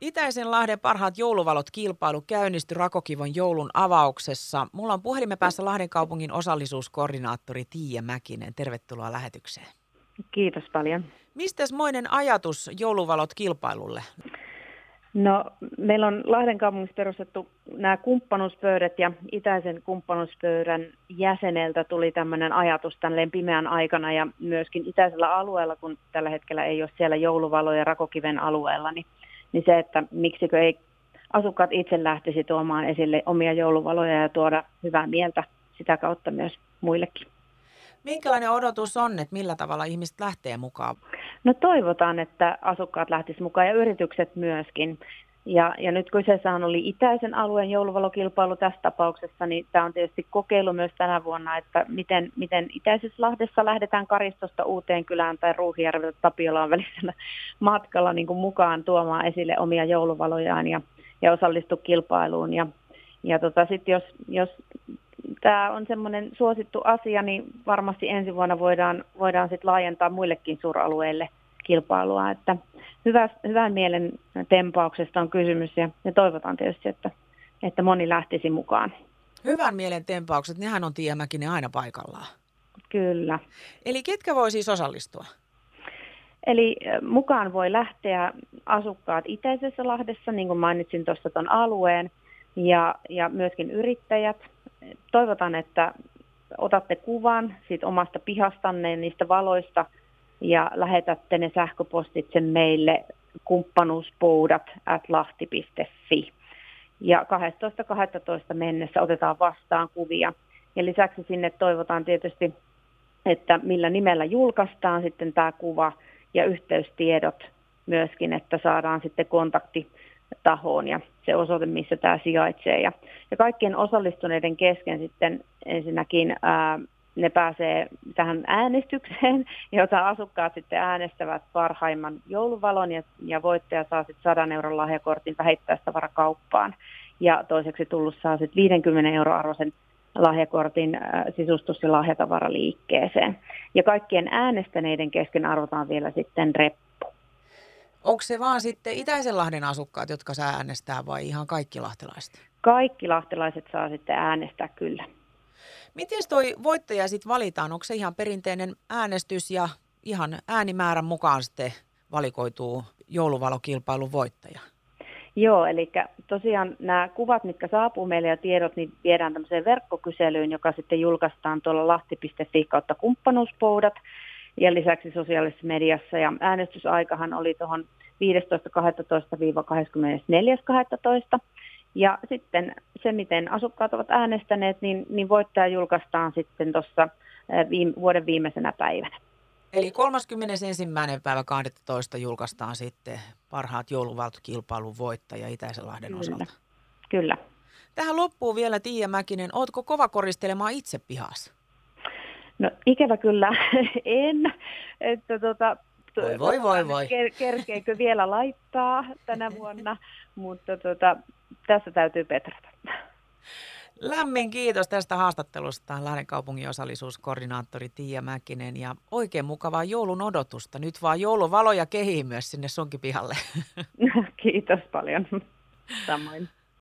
Itäisen Lahden parhaat jouluvalot kilpailu käynnistyi Rakokivon joulun avauksessa. Mulla on puhelimme päässä Lahden kaupungin osallisuuskoordinaattori Tiia Mäkinen. Tervetuloa lähetykseen. Kiitos paljon. Mistä moinen ajatus jouluvalot kilpailulle? No, meillä on Lahden kaupungissa perustettu nämä kumppanuuspöydät ja itäisen kumppanuuspöydän jäseneltä tuli tämmöinen ajatus tämän pimeän aikana ja myöskin itäisellä alueella, kun tällä hetkellä ei ole siellä jouluvaloja Rakokiven alueella, niin, niin se, että miksikö ei asukkaat itse lähtisi tuomaan esille omia jouluvaloja ja tuoda hyvää mieltä sitä kautta myös muillekin. Minkälainen odotus on, että millä tavalla ihmiset lähtee mukaan? No toivotaan, että asukkaat lähtisivät mukaan ja yritykset myöskin. Ja, ja nyt kyseessähän oli itäisen alueen jouluvalokilpailu tässä tapauksessa, niin tämä on tietysti kokeilu myös tänä vuonna, että miten, miten itäisessä Lahdessa lähdetään Karistosta uuteen kylään tai Ruuhijärveltä Tapiolaan välisellä matkalla niin kuin mukaan tuomaan esille omia jouluvalojaan ja, ja osallistu kilpailuun. Ja, ja tota, sitten jos, jos tämä on semmoinen suosittu asia, niin varmasti ensi vuonna voidaan, voidaan sit laajentaa muillekin suuralueille kilpailua. Että hyvä, hyvän mielen tempauksesta on kysymys ja, ja toivotaan tietysti, että, että moni lähtisi mukaan. Hyvän mielen tempaukset, nehän on Tiemäkinen aina paikallaan. Kyllä. Eli ketkä voi siis osallistua? Eli mukaan voi lähteä asukkaat Itäisessä Lahdessa, niin kuin mainitsin tuossa tuon alueen, ja, ja myöskin yrittäjät – toivotan, että otatte kuvan siitä omasta pihastanne niistä valoista ja lähetätte ne sähköpostitse meille kumppanuuspoudat at lahti.fi. Ja 12.12. mennessä otetaan vastaan kuvia. Ja lisäksi sinne toivotaan tietysti, että millä nimellä julkaistaan sitten tämä kuva ja yhteystiedot myöskin, että saadaan sitten kontakti tahoon ja se osoite, missä tämä sijaitsee. Ja, ja kaikkien osallistuneiden kesken sitten ensinnäkin ää, ne pääsee tähän äänestykseen, jota asukkaat sitten äänestävät parhaimman jouluvalon ja, ja voittaja saa sitten 100 euron lahjakortin vähittäistavarakauppaan. Ja toiseksi tullut saa sitten 50 euro arvoisen lahjakortin äh, sisustus- ja lahjatavaraliikkeeseen. Ja kaikkien äänestäneiden kesken arvotaan vielä sitten reppu. Onko se vaan sitten Itäisen Lahden asukkaat, jotka saa äänestää vai ihan kaikki lahtelaiset? Kaikki lahtelaiset saa sitten äänestää kyllä. Miten toi voittaja sitten valitaan? Onko se ihan perinteinen äänestys ja ihan äänimäärän mukaan sitten valikoituu jouluvalokilpailun voittaja? Joo, eli tosiaan nämä kuvat, mitkä saapuu meille ja tiedot, niin viedään tämmöiseen verkkokyselyyn, joka sitten julkaistaan tuolla lahti.fi kautta kumppanuuspoudat ja lisäksi sosiaalisessa mediassa. Ja äänestysaikahan oli tuohon 15.12-24.12. Ja sitten se, miten asukkaat ovat äänestäneet, niin, niin voittaja julkaistaan sitten tuossa viime, vuoden viimeisenä päivänä. Eli 31. päivä 12. julkaistaan sitten parhaat jouluvaltokilpailun voittaja Itäisen-Lahden Kyllä. osalta. Kyllä. Tähän loppuu vielä Tiia Mäkinen. Ootko kova koristelemaan itse pihassa? No ikävä kyllä en. Että tota, voi, voi, voi, voi. Ker- kerkeekö vielä laittaa tänä vuonna, mutta tota, tässä täytyy petrata. Lämmin kiitos tästä haastattelusta Lahden kaupungin osallisuuskoordinaattori Tiia Mäkinen ja oikein mukavaa joulun odotusta. Nyt vaan jouluvaloja kehii myös sinne sunkin pihalle. Kiitos paljon. Samoin.